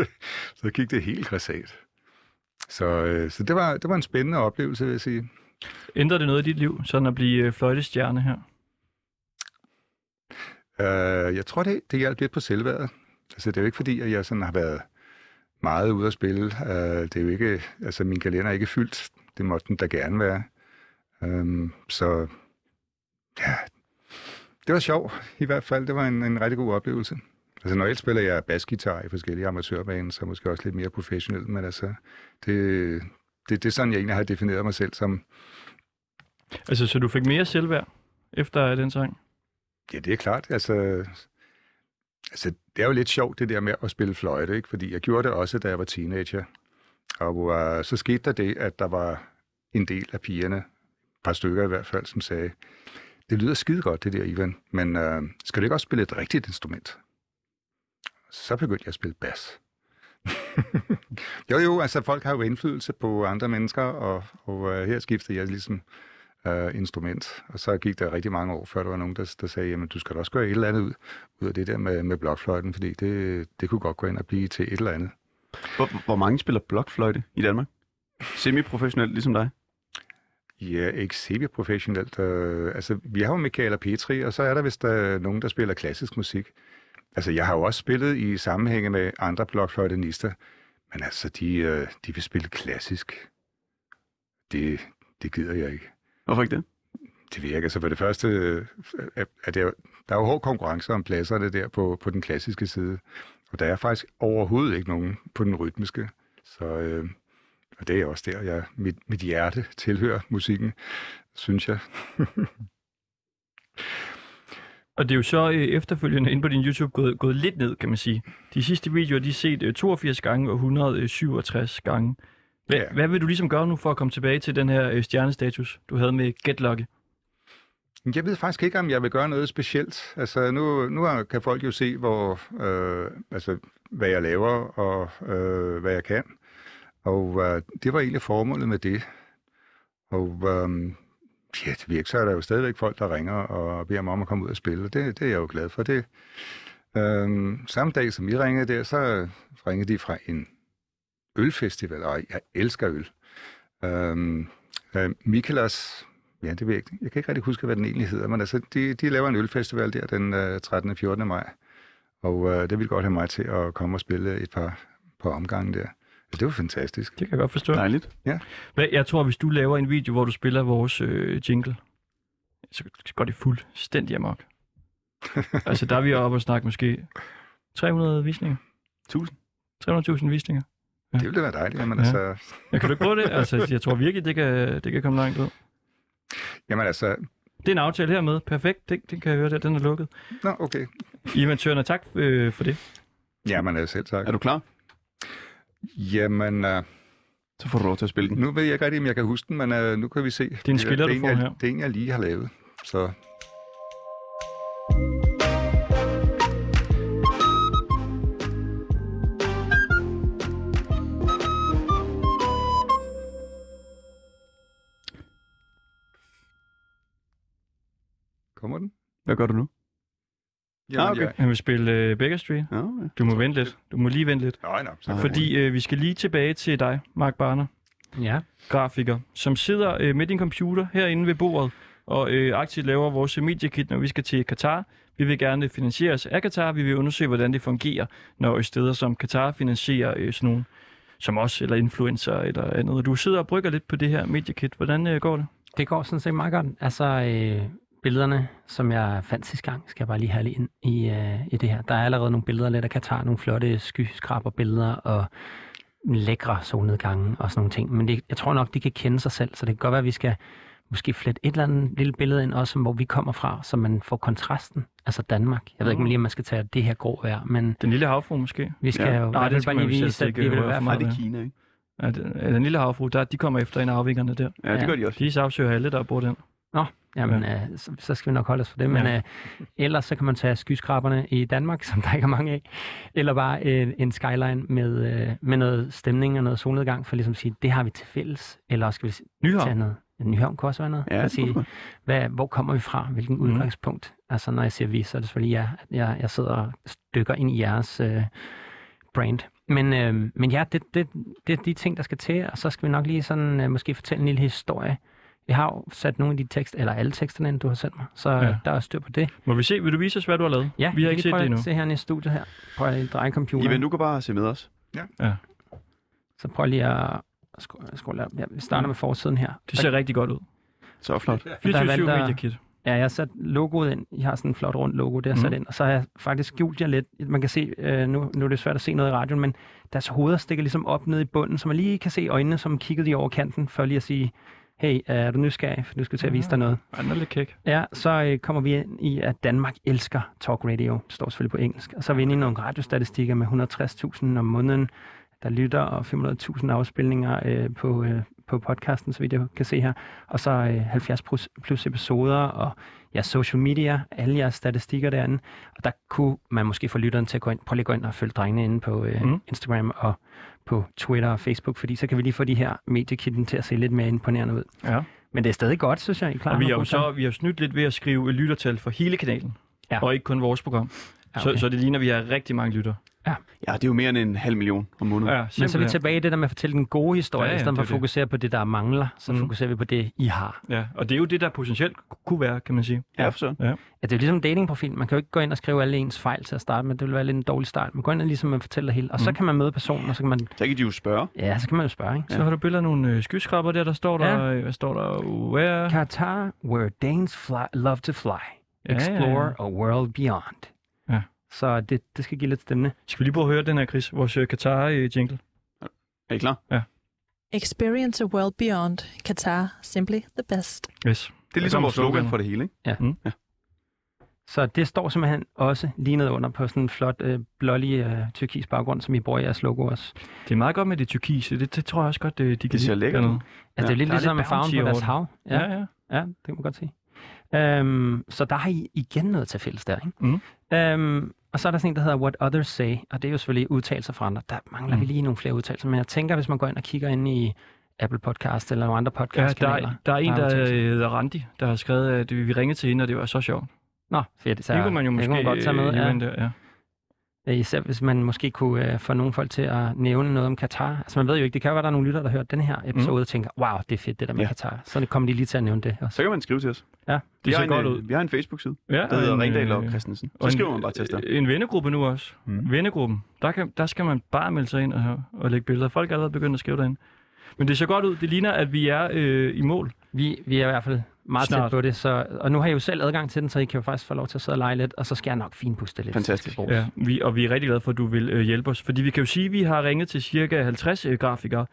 så gik det helt græsat. Så, øh, så det, var, det var en spændende oplevelse, vil jeg sige. Ændrer det noget i dit liv, sådan at blive øh, fløjtestjerne her? Øh, jeg tror, det, det hjalp lidt på selvværdet. Altså, det er jo ikke fordi, at jeg sådan har været meget ude at spille. Øh, det er jo ikke, altså min kalender er ikke fyldt. Det måtte den da gerne være. Øh, så ja, det var sjovt i hvert fald. Det var en, en rigtig god oplevelse. Altså normalt spiller jeg basgitar i forskellige amatørbaner, så måske også lidt mere professionelt, men altså, det, det, det er sådan, jeg egentlig har defineret mig selv som, Altså, så du fik mere selvværd efter den sang? Ja, det er klart. Altså, altså, det er jo lidt sjovt, det der med at spille fløjte, ikke? fordi jeg gjorde det også, da jeg var teenager. Og uh, så skete der det, at der var en del af pigerne, et par stykker i hvert fald, som sagde, det lyder skide godt, det der, Ivan, men uh, skal du ikke også spille et rigtigt instrument? Så begyndte jeg at spille bas. jo, jo, altså folk har jo indflydelse på andre mennesker, og, og uh, her skiftede jeg ligesom uh, instrument. Og så gik der rigtig mange år, før der var nogen, der, der sagde, jamen du skal da også gøre et eller andet ud, ud af det der med, med blokfløjten, fordi det, det kunne godt gå ind og blive til et eller andet. Hvor, hvor mange spiller blokfløjte i Danmark? Semi-professionelt, ligesom dig? Ja, ikke semi-professionelt. Uh, altså, vi har jo Michaela Petri, og så er der vist uh, nogen, der spiller klassisk musik. Altså, jeg har jo også spillet i sammenhænge med andre blokfløjtenister, men altså, de, uh, de vil spille klassisk. Det, det gider jeg ikke. Hvorfor ikke det? Det virker. Altså for det første, øh, er, er det, jo- der er jo hård konkurrence om pladserne der på, på den klassiske side. Og der er faktisk overhovedet ikke nogen på den rytmiske. Så øh, og det er også der, jeg, mit, mit hjerte tilhører musikken, synes jeg. Og det er jo så øh, efterfølgende inde på din YouTube gået, gået lidt ned, kan man sige. De sidste videoer, de er set øh, 82 gange og 167 gange. Hvad, Ja. hvad vil du ligesom gøre nu for at komme tilbage til den her øh, stjernestatus, du havde med Get Lucky? Jeg ved faktisk ikke, om jeg vil gøre noget specielt. Altså, nu, nu kan folk jo se, hvor, øh, altså, hvad jeg laver og øh, hvad jeg kan. Og øh, det var egentlig formålet med det. Og øh, pjat væk, så er der jo stadigvæk folk, der ringer og beder mig om at komme ud og spille. og Det, det er jeg jo glad for. Det, øhm, samme dag, som I ringede der, så ringede de fra en ølfestival, og jeg elsker øl. Øhm, øh, Mikalas Ja, det ved jeg ikke. Jeg kan ikke rigtig huske, hvad den egentlig hedder, men altså, de, de laver en ølfestival der den øh, 13. og 14. maj, og øh, det ville godt have mig til at komme og spille et par, par omgange der. Ja, det var fantastisk. Det kan jeg godt forstå. Dejligt. Hvad, jeg tror, hvis du laver en video, hvor du spiller vores øh, jingle, så går det fuldstændig amok. altså, der er vi oppe og snakke måske 300 visninger. 1000. 300.000 visninger. Det ville være dejligt, jamen Ja. altså... Ja, kan du ikke prøve det? Altså, jeg tror virkelig, det kan, det kan komme langt ud. Jamen altså... Det er en aftale hermed. Perfekt. Det, det kan jeg høre der. Den er lukket. Nå, okay. Ivan Tørner, tak øh, for det. Jamen altså, selv tak. Er du klar? Jamen, øh, Så får du lov til at spille den. nu ved jeg ikke rigtig, om jeg kan huske den, men øh, nu kan vi se. er en skiller, det, du får jeg, her. Det er en, jeg lige har lavet. Så Kommer den? Hvad gør du nu? Jamen, Ah, okay. Han vil spille øh, Baker Street. Ja, ja. Du må vente lidt. Du må lige vente lidt. Nå, så Fordi øh, vi skal lige tilbage til dig, Mark Barner, Ja. grafiker, som sidder øh, med din computer herinde ved bordet og øh, aktivt laver vores mediekit, når vi skal til Katar. Vi vil gerne finansieres af Katar. Vi vil undersøge, hvordan det fungerer, når øh, steder som Katar finansierer øh, sådan nogle som os, eller influencer eller andet. Du sidder og brygger lidt på det her mediekit. Hvordan øh, går det? Det går sådan set meget godt. Altså, øh, billederne, som jeg fandt sidste gang, skal jeg bare lige have ind i, øh, i det her. Der er allerede nogle billeder lidt af Katar, nogle flotte skyskraberbilleder og lækre solnedgange og sådan nogle ting. Men det, jeg tror nok, de kan kende sig selv, så det kan godt være, at vi skal måske flette et eller andet lille billede ind, også hvor vi kommer fra, så man får kontrasten. Altså Danmark. Jeg ved ikke lige, om man skal tage det her grå vejr, men Den lille havfru måske? vi skal Ja. jo Nej, det skal bare lige vise, at vi vil Nej, fald det er Kina, ikke? Ja, den, den lille havfru, der, de kommer efter en af afvikerne der. Ja, det Ja. gør de også. De sagsøger alle, der bor den. Jamen, ja. øh, så, så skal vi nok holde os for det. Men Ja. øh, ellers så kan man tage skyskraberne i Danmark, som der ikke er mange af, eller bare øh, en skyline med, øh, med noget stemning og noget solnedgang, for ligesom at sige, det har vi til fælles. Eller skal vi s- tage Nyhavn. noget. Nyhavn kunne også være noget. Ja, at sige, hvad, hvor kommer vi fra? Hvilken Mhm. udgangspunkt? Altså, når jeg siger vi, så er det selvfølgelig jer. Jeg, jeg sidder og stykker ind i jeres øh, brand. Men, øh, men ja, det, det, det er de ting, der skal til, og så skal vi nok lige sådan øh, måske fortælle en lille historie. Jeg har jo sat nogle af de tekster, eller alle teksterne ind, du har sendt mig, så Ja. ja. der er styr på det. Må vi se? Vil du vise os, hvad du har lavet? Ja, vi har ikke set det endnu. at se her i studiet her. Prøv at dreje computeren. Ivan, du kan bare se med os. Så prøv lige at skru- scrolle op. Ja, vi starter med forsiden her. Det ser rigtig godt ud. Så flot. 24 valgt at- mediekit. Ja, jeg har sat logoet ind. I har sådan en flot rundt logo, det har jeg Mhm. sat ind. Og så har jeg faktisk skjult jer lidt. Man kan se, øh, nu, nu er det svært at se noget i radioen, men deres hoveder stikker ligesom op ned i bunden, så man lige kan se øjnene, som kiggede de over kanten, for lige at sige, hey, er du nysgerrig? For nu skal til at vise dig noget. Ej, den er lidt kæk. Ja, så øh, kommer vi ind i, at Danmark elsker talk radio. Det står selvfølgelig på engelsk. Og så er vi inde i nogle radiostatistikker med 160.000 om måneden, der lytter, og 500.000 afspilninger øh, på, øh, på podcasten, så vidt jeg kan se her. Og så øh, 70 plus, episoder, og ja, social media, alle jeres statistikker derinde. Og der kunne man måske få lytteren til at gå ind, prøv lige at gå ind og følge drengene inde på øh, mm. Instagram og på Twitter og Facebook, fordi så kan vi lige få de her mediekitten til at se lidt mere imponerende ud. Ja. Men det er stadig godt, synes jeg. I klar Og vi har jo så vi har snydt lidt ved at skrive lyttertal for hele kanalen. Ja. Og ikke kun vores program. Ja, Så, okay. så det ligner, at vi har rigtig mange lytter. Ja, det er jo mere end en halv million om måneden. Ja, Men så er vi tilbage i det der med at fortælle den gode historie, Ja, ja, ja, i stedet for at er det. fokusere på det, der mangler, så Mm. mm. fokuserer vi på det, I har. Ja, og det er jo det, der potentielt kunne være, kan man sige. Ja, for så. Ja, det er jo ligesom en datingprofil. Man kan jo ikke gå ind og skrive alle ens fejl til at starte med. Det vil være lidt en dårlig start. Man går ind og ligesom fortæller det hele. Og så Mm. kan man møde personen, og så kan man, Så kan de jo spørge. ja, så kan man jo spørge, ikke? Så har du billeder af nogle øh, skyskraber der, der står der, Ja. øh, hvad står der? Where? Qatar, where Danes fly, love to fly. Ja, Explore ja, ja. a world beyond. Ja. Så det, det skal give lidt stemme. Skal vi lige prøve at høre den her, Chris? Vores øh, Qatar-jingle. Er I klar? Experience a world beyond. Qatar, simply the best. Yes. Det er ligesom vores slogan for det hele, ikke? Ja. Mm. ja. Så det står simpelthen også lige ned under på sådan en flot, øh, blålig øh, tyrkisk baggrund, som I bruger i jeres logo også. Det er meget godt med det tyrkise. Det, det tror jeg også godt, det, de kan Det ser lide lækkert ud. Altså, det er lidt Der er ligesom lidt farven på deres hav. Ja, ja. Ja, det kan man godt sige. Øhm, så der har I igen noget til fælles der, ikke? Mhm. Øhm, og så er der sådan en, der hedder What Others Say, og det er jo selvfølgelig udtalelser fra andre. Der mangler mm. vi lige nogle flere udtalelser, men jeg tænker, hvis man går ind og kigger ind i Apple Podcast eller nogle andre Ja, podcast-kanaler. der, der er en, der hedder Randi, der har skrevet, at vi ringede til hende, og det var så sjovt. Nå, fedt. Så det kunne man jo det måske kunne man godt tage med, øh, ja. der, ja. Ja, Især hvis man måske kunne øh, få nogle folk til at nævne noget om Katar. Altså man ved jo ikke, det kan jo være, der er nogle lyttere, der hører den her episode mm. og tænker, wow, det er fedt det der med Ja. Katar. Så kommer de lige til at nævne det også. Så kan man skrive til os. Ja, Det ser en, godt øh, ud. Vi har en Facebook-side, Ja, der hedder Ringdal øh, og Christensen. og Så en- skriver man bare til os der. En vennegruppe nu også. Mm. Vennegruppen. Der, kan, der skal man bare melde sig ind og, og lægge billeder. Folk er allerede begyndt at skrive derinde. Men det ser godt ud. Det ligner, at vi er øh, i mål. Vi, vi er i hvert fald meget Snart. tæt på det, så, og nu har I jo selv adgang til den, så I kan jo faktisk få lov til at sidde og lege lidt, og så skal jeg nok finpuste det lidt. Fantastisk. Ja, vi, og vi er rigtig glade for, at du vil øh, hjælpe os. Fordi vi kan jo sige, at vi har ringet til cirka 50 øh, grafikere.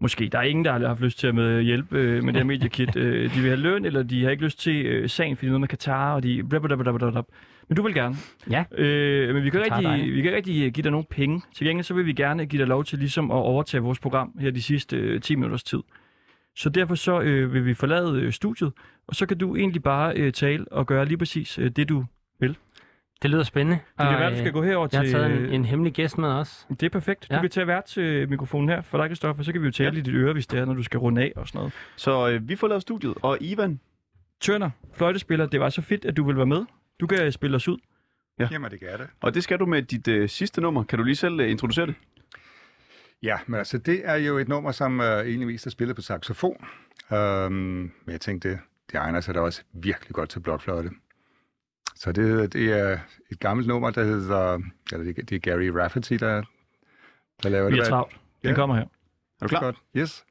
Måske. Der er ingen, der har haft lyst til at med hjælpe øh, med det her mediekit. øh, de vil have løn, eller de har ikke lyst til øh, sagen, fordi noget med Katar, og de... blablabla. Men du vil gerne. Ja. Øh, men vi kan, Katar rigtig, vi kan rigtig øh, give dig nogen penge. Til gengæld så vil vi gerne give dig lov til ligesom at overtage vores program her de sidste øh, 10 minutters tid. Så derfor så øh, vil vi forlade øh, studiet, og så kan du egentlig bare øh, tale og gøre lige præcis øh, det, du Det lyder spændende. det kan Og, være, du øh, skal gå herover Jeg har til... taget en, en hemmelig gæst med os. Det er perfekt. Du Ja. kan tage vært til mikrofonen her for dig, Kristoffer, så kan vi jo tale Ja. i dit øre, hvis det er, når du skal runde af og sådan noget. Så øh, vi får lavet studiet, og Ivan, Turner, fløjtespiller, det var så fedt, at du vil være med. Du kan spille os ud. Ja. Jamen, det kan det. og det skal du med dit øh, sidste nummer. Kan du lige selv øh, introducere det? Ja, men altså, det er jo et nummer, som uh, egentlig mest er spillet på saxofon. Um, men jeg tænkte, det, det egner sig da også virkelig godt til blokfløjte. Så det, det er et gammelt nummer, der hedder, eller det, det er Gary Rafferty, der, der laver Vi det. er travlt. Den Ja. kommer her. Er du klar? Godt. Yes.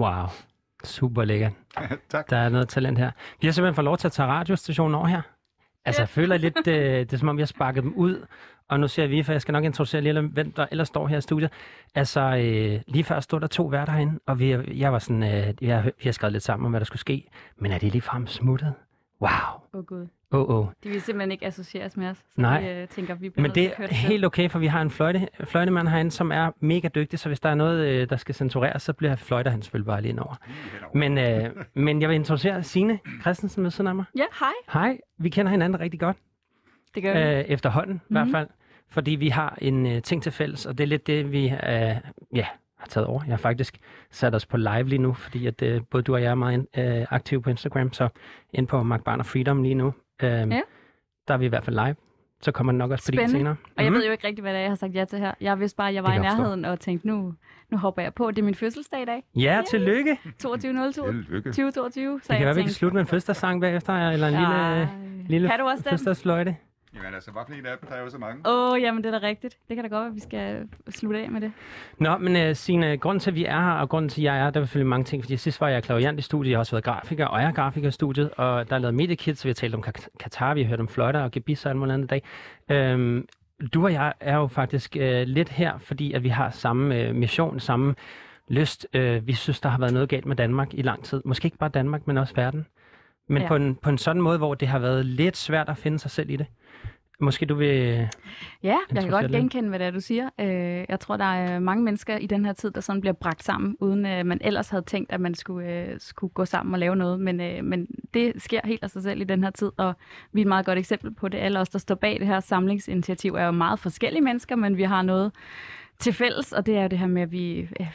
Wow. Super lækkert. tak. Der er noget talent her. Vi har simpelthen fået lov til at tage radiostationen over her. Altså, jeg føler lidt, øh, det er som om, vi har sparket dem ud. Og nu ser vi, for jeg skal nok introducere lige, hvem der ellers står her i studiet. Altså, øh, lige før stod der to værter herinde, og vi, jeg var sådan, øh, jeg, vi har skrevet lidt sammen om, hvad der skulle ske. Men er det lige frem smuttet? Wow. Åh oh, gud. Åh, oh, oh. De vil simpelthen ikke associeres med os. Så Nej. Vi, øh, tænker, vi bliver Men det er helt okay, for vi har en fløjte, fløjtemand herinde, som er mega dygtig, så hvis der er noget, øh, der skal censureres, så bliver fløjter han selvfølgelig bare lige ind over. Men, øh, men jeg vil introducere Signe Christensen ved siden af mig. Ja, hej. Hej, vi kender hinanden rigtig godt. Det gør vi. Øh, efterhånden, mm-hmm. i hvert Mhm. fald. Fordi vi har en øh, ting til fælles, og det er lidt det, vi øh, ja, har taget over. Jeg har faktisk sat os på live lige nu, fordi at, øh, både du og jeg er meget øh, aktive på Instagram, så ind på Mark Barner Freedom lige nu. Øh, ja. Der er vi i hvert fald live. Så kommer den nok også på Spændende. senere. Og jeg Mhm. ved jo ikke rigtig, hvad det er, jeg har sagt ja til her. Jeg vidste bare, at jeg var i nærheden og tænkte, nu, nu hopper jeg på. Det er min fødselsdag i dag. Ja, tillykke. 22.02. Tillykke. 2022. Så Det kan jeg være, vi kan slutte med en fødselsdagssang bagefter, eller en lille, lille Kan du også den? Jamen altså, hvad for en dem? Der er jo så mange. Åh, oh, jamen det er da rigtigt. Det kan da godt være, at vi skal slutte af med det. Nå, men uh, Signe, grunden til, at vi er her, og grunden til, at jeg er der er selvfølgelig mange ting, fordi sidst var jeg klaviant i studiet, jeg har også været grafiker, og jeg er grafiker i studiet, og der er lavet mediekit, så vi har talt om Kat- Katar, vi har hørt om fløjter og gebis og alt muligt andet i dag. Øhm, du og jeg er jo faktisk øh, lidt her, fordi at vi har samme øh, mission, samme lyst. Øh, vi synes, der har været noget galt med Danmark i lang tid. Måske ikke bare Danmark, men også verden. Men ja. på, en, på en sådan måde, hvor det har været lidt svært at finde sig selv i det. Måske du vil... Ja, jeg kan godt genkende, hvad det er, du siger. Øh, Jeg tror, der er mange mennesker i den her tid, der sådan bliver bragt sammen, uden at man ellers havde tænkt, at man skulle, øh, skulle gå sammen og lave noget. Men, øh, men det sker helt af sig selv i den her tid, og vi er et meget godt eksempel på det. Alle os, der står bag det her samlingsinitiativ, er jo meget forskellige mennesker, men vi har noget til fælles, og det er jo det her med, at vi øh,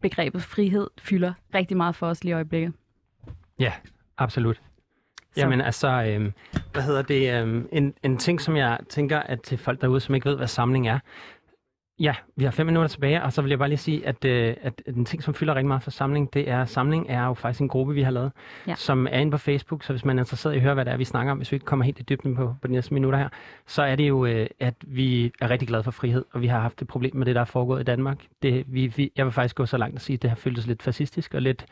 begrebet frihed fylder rigtig meget for os lige i øjeblikket. Ja, absolut. Så. Jamen altså, øhm, hvad hedder det? Øhm, en, en ting, som jeg tænker, at til folk derude, som ikke ved, hvad samling er. Ja, vi har fem minutter tilbage, og så vil jeg bare lige sige, at, øh, at en ting, som fylder rigtig meget for samling, det er, samling er jo faktisk en gruppe, vi har lavet, Ja. som er inde på Facebook, så hvis man er interesseret i at høre, hvad det er, vi snakker om, hvis vi ikke kommer helt i dybden på, på de næste minutter her, så er det jo, øh, at vi er rigtig glade for frihed, og vi har haft et problem med det, der er foregået i Danmark. Det, vi, vi, jeg vil faktisk gå så langt at sige, at det har føltes lidt fascistisk og lidt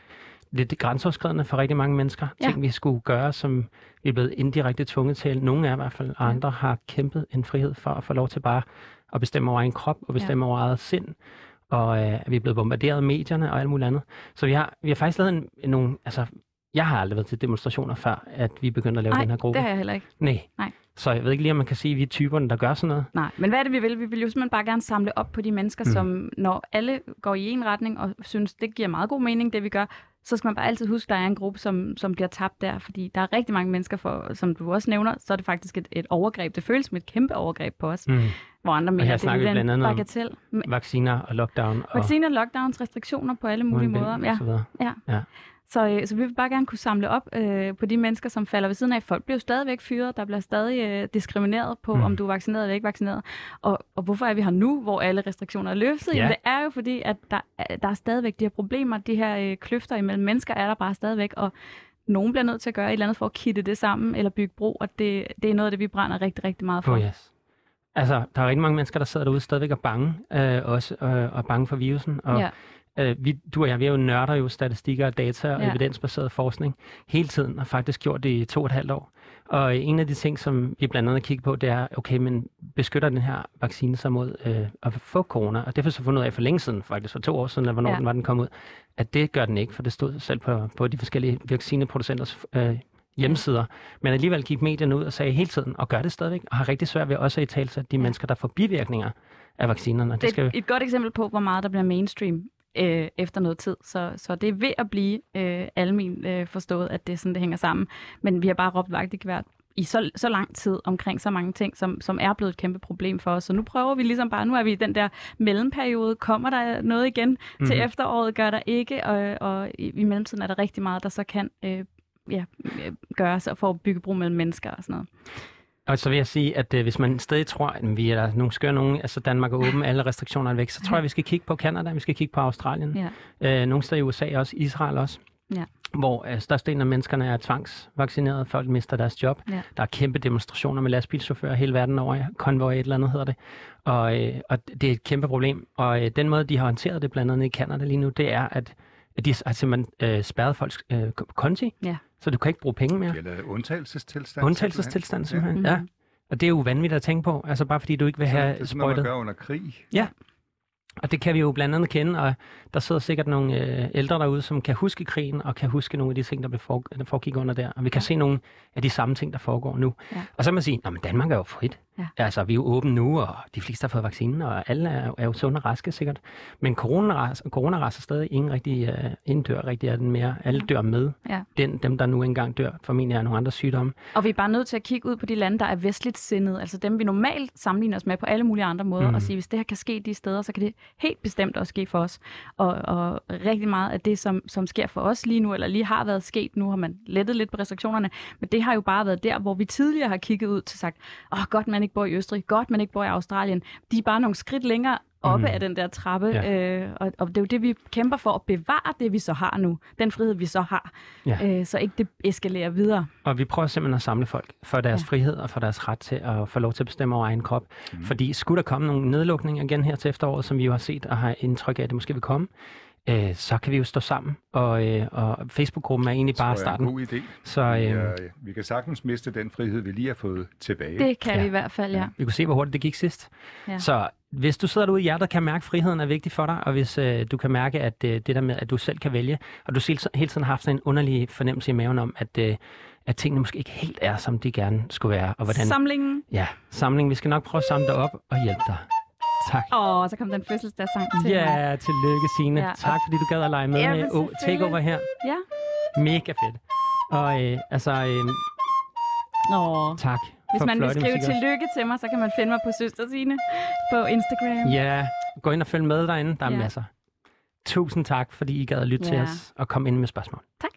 lidt grænseoverskridende for rigtig mange mennesker. Ja. Ting, vi skulle gøre, som vi er blevet indirekte tvunget til. Nogle er i hvert fald, og andre har kæmpet en frihed for at få lov til bare at bestemme over egen krop og bestemme ja. over eget sind. Og øh, vi er blevet bombarderet af medierne og alt muligt andet. Så vi har, vi har faktisk lavet en, en, nogle... Altså, jeg har aldrig været til demonstrationer før, at vi begyndte at lave Nej, den her gruppe. det har jeg heller ikke. Nej. Nej. Så jeg ved ikke lige, om man kan sige, at vi er typerne, der gør sådan noget. Nej, men hvad er det, vi vil? Vi vil jo simpelthen bare gerne samle op på de mennesker. Mm. som når alle går i en retning og synes, det giver meget god mening, det vi gør, så skal man bare altid huske, at der er en gruppe, som, som bliver tabt der, fordi der er rigtig mange mennesker, for, som du også nævner, så er det faktisk et, et overgreb. Det føles som et kæmpe overgreb på os, Mm. hvor andre mener, her det er blandt andet bagatel. Vacciner og lockdown. Og Vacciner, lockdowns, restriktioner på alle mulige måder. Ja. Ja. Ja. Så, øh, så vi vil bare gerne kunne samle op øh, på de mennesker, som falder ved siden af. Folk bliver jo stadigvæk fyret, der bliver stadig øh, diskrimineret på, Mm. om du er vaccineret eller ikke vaccineret. Og, og hvorfor er vi her nu, hvor alle restriktioner er løftet? Ja. Jamen, det er jo fordi, at der, er- der er stadigvæk de her problemer. De her øh, kløfter imellem mennesker er der bare stadigvæk, og nogen bliver nødt til at gøre et eller andet for at kitte det sammen, eller bygge bro, og det, det er noget af det, vi brænder rigtig, rigtig meget for. Oh yes. Altså, der er rigtig mange mennesker, der sidder derude stadigvæk og bange, øh, også, øh, og bange for virusen. Og, Ja. Øh, vi, du og jeg, vi er jo nørder jo statistikker og data og Ja. evidensbaseret forskning hele tiden, og faktisk gjort det i to og et halvt år. Og en af de ting, som vi blandt andet kigger på, det er, okay, men beskytter den her vaccine sig mod øh, at få corona? Og det har vi så fundet ud af for længe siden, faktisk for to år siden, eller hvornår Ja. den var, den kom ud, at det gør den ikke, for det stod selv på, på de forskellige vaccineproducenters øh, hjemmesider. Men alligevel gik medierne ud og sagde hele tiden, og gør det stadigvæk, og har rigtig svært ved også at i tale de mennesker, der får bivirkninger af vaccinerne. Det, Det skal er et godt eksempel på, hvor meget der bliver mainstream øh, efter noget tid. Så, så det er ved at blive øh, almen øh, forstået, at det er sådan, det hænger sammen. Men vi har bare råbt vagt i gevær i så, så lang tid omkring så mange ting, som, som er blevet et kæmpe problem for os. Så nu prøver vi ligesom bare, nu er vi i den der mellemperiode, kommer der noget igen mm-hmm. til Mhm. efteråret, gør der ikke, og, og i, i mellemtiden er der rigtig meget, der så kan øh, ja, øh, gøres for at bygge bro mellem mennesker og sådan noget. Og så vil jeg sige, at øh, hvis man stadig tror, at vi er nogle skøre nogen, altså Danmark er åben, alle restriktioner er væk, så tror jeg, vi skal kigge på Kanada, vi skal kigge på Australien. Ja. Øh, nogle steder i USA også, Israel også. Ja. hvor øh, størstedelen af menneskerne er tvangsvaccineret, folk mister deres job. Ja. Der er kæmpe demonstrationer med lastbilchauffører hele verden over, konvoj et eller andet hedder det. Og, øh, og det er et kæmpe problem. Og øh, den måde, de har håndteret det blandt andet i Canada lige nu, det er, at at de har simpelthen øh, spærret folks øh, konti, Ja. Så du kan ikke bruge penge mere. Eller undtagelsestilstand. Undtagelsestilstand simpelthen, Mhm. ja. Og det er jo vanvittigt at tænke på, altså bare fordi du ikke vil Det er have sådan noget, man sprøjtet. gør under krig. Og det kan vi jo blandt andet kende, og der sidder sikkert nogle øh, ældre derude, som kan huske krigen, og kan huske nogle af de ting, der, blev for, der foregik under der. Og vi kan se nogle af de samme ting, der foregår nu. Ja. Og så kan man sige, at Danmark er jo frit. Ja. Altså, vi er jo åbne nu, og de fleste har fået vaccinen, og alle er, er jo sunde og raske sikkert. Men corona, corona raser stadig ingen rigtig, øh, ingen dør rigtig af den mere. Alle dør med. Ja. Den, dem, der nu engang dør, formentlig er nogle andre sygdomme. Og vi er bare nødt til at kigge ud på de lande, der er vestligt sindet, altså dem, vi normalt sammenligner os med på alle mulige andre måder, mm. og sige, hvis det her kan ske de steder, så kan det helt bestemt også ske for os. Og, og rigtig meget af det, som, som sker for os lige nu, eller lige har været sket, nu har man lettet lidt på restriktionerne, men det har jo bare været der, hvor vi tidligere har kigget ud til sagt, åh, godt man ikke bor i Østrig, godt man ikke bor i Australien. De er bare nogle skridt længere oppe mm. af den der trappe, Ja. øh, og, og det er jo det, vi kæmper for, at bevare det, vi så har nu. Den frihed, vi så har. Ja. Øh, så ikke det eskalerer videre. Og vi prøver simpelthen at samle folk for deres. Ja. frihed og for deres ret til at få lov til at bestemme over egen krop. Mm. Fordi skulle der komme nogle nedlukninger igen her til efteråret, som vi jo har set og har indtryk af, at det måske vil komme, øh, så kan vi jo stå sammen. Og, øh, og Facebook-gruppen er egentlig bare jeg er starten. en god idé. Så øh, Vi, øh, vi kan sagtens miste den frihed, vi lige har fået tilbage. Det kan Ja. ja. vi i hvert fald, ja. vi kunne se, hvor hurtigt det gik sidst. Ja. Så hvis du sidder derude i hjertet og kan mærke, at friheden er vigtig for dig, og hvis øh, du kan mærke, at øh, det der med, at du selv kan vælge, og du hele hele tiden har haft sådan en underlig fornemmelse i maven om, at, øh, at tingene måske ikke helt er, som de gerne skulle være. Og hvordan, Samlingen. Ja, samling. Vi skal nok prøve at samle dig op og hjælpe dig. Tak. Åh, oh, så kom den fødselsdagssang til mig. Ja, tillykke Signe. Ja, tak fordi du gad at lege med Ja, med oh. Takeover her. Ja. Mega fedt. Og øh, altså, øh, Nå. tak Hvis man vil skrive tillykke til mig, så kan man finde mig på Søster Signe på Instagram. Ja, gå ind og følg med derinde. Der er Ja. masser. Tusind tak, fordi I gad at lytte til Ja. os og kom ind med spørgsmål. Tak.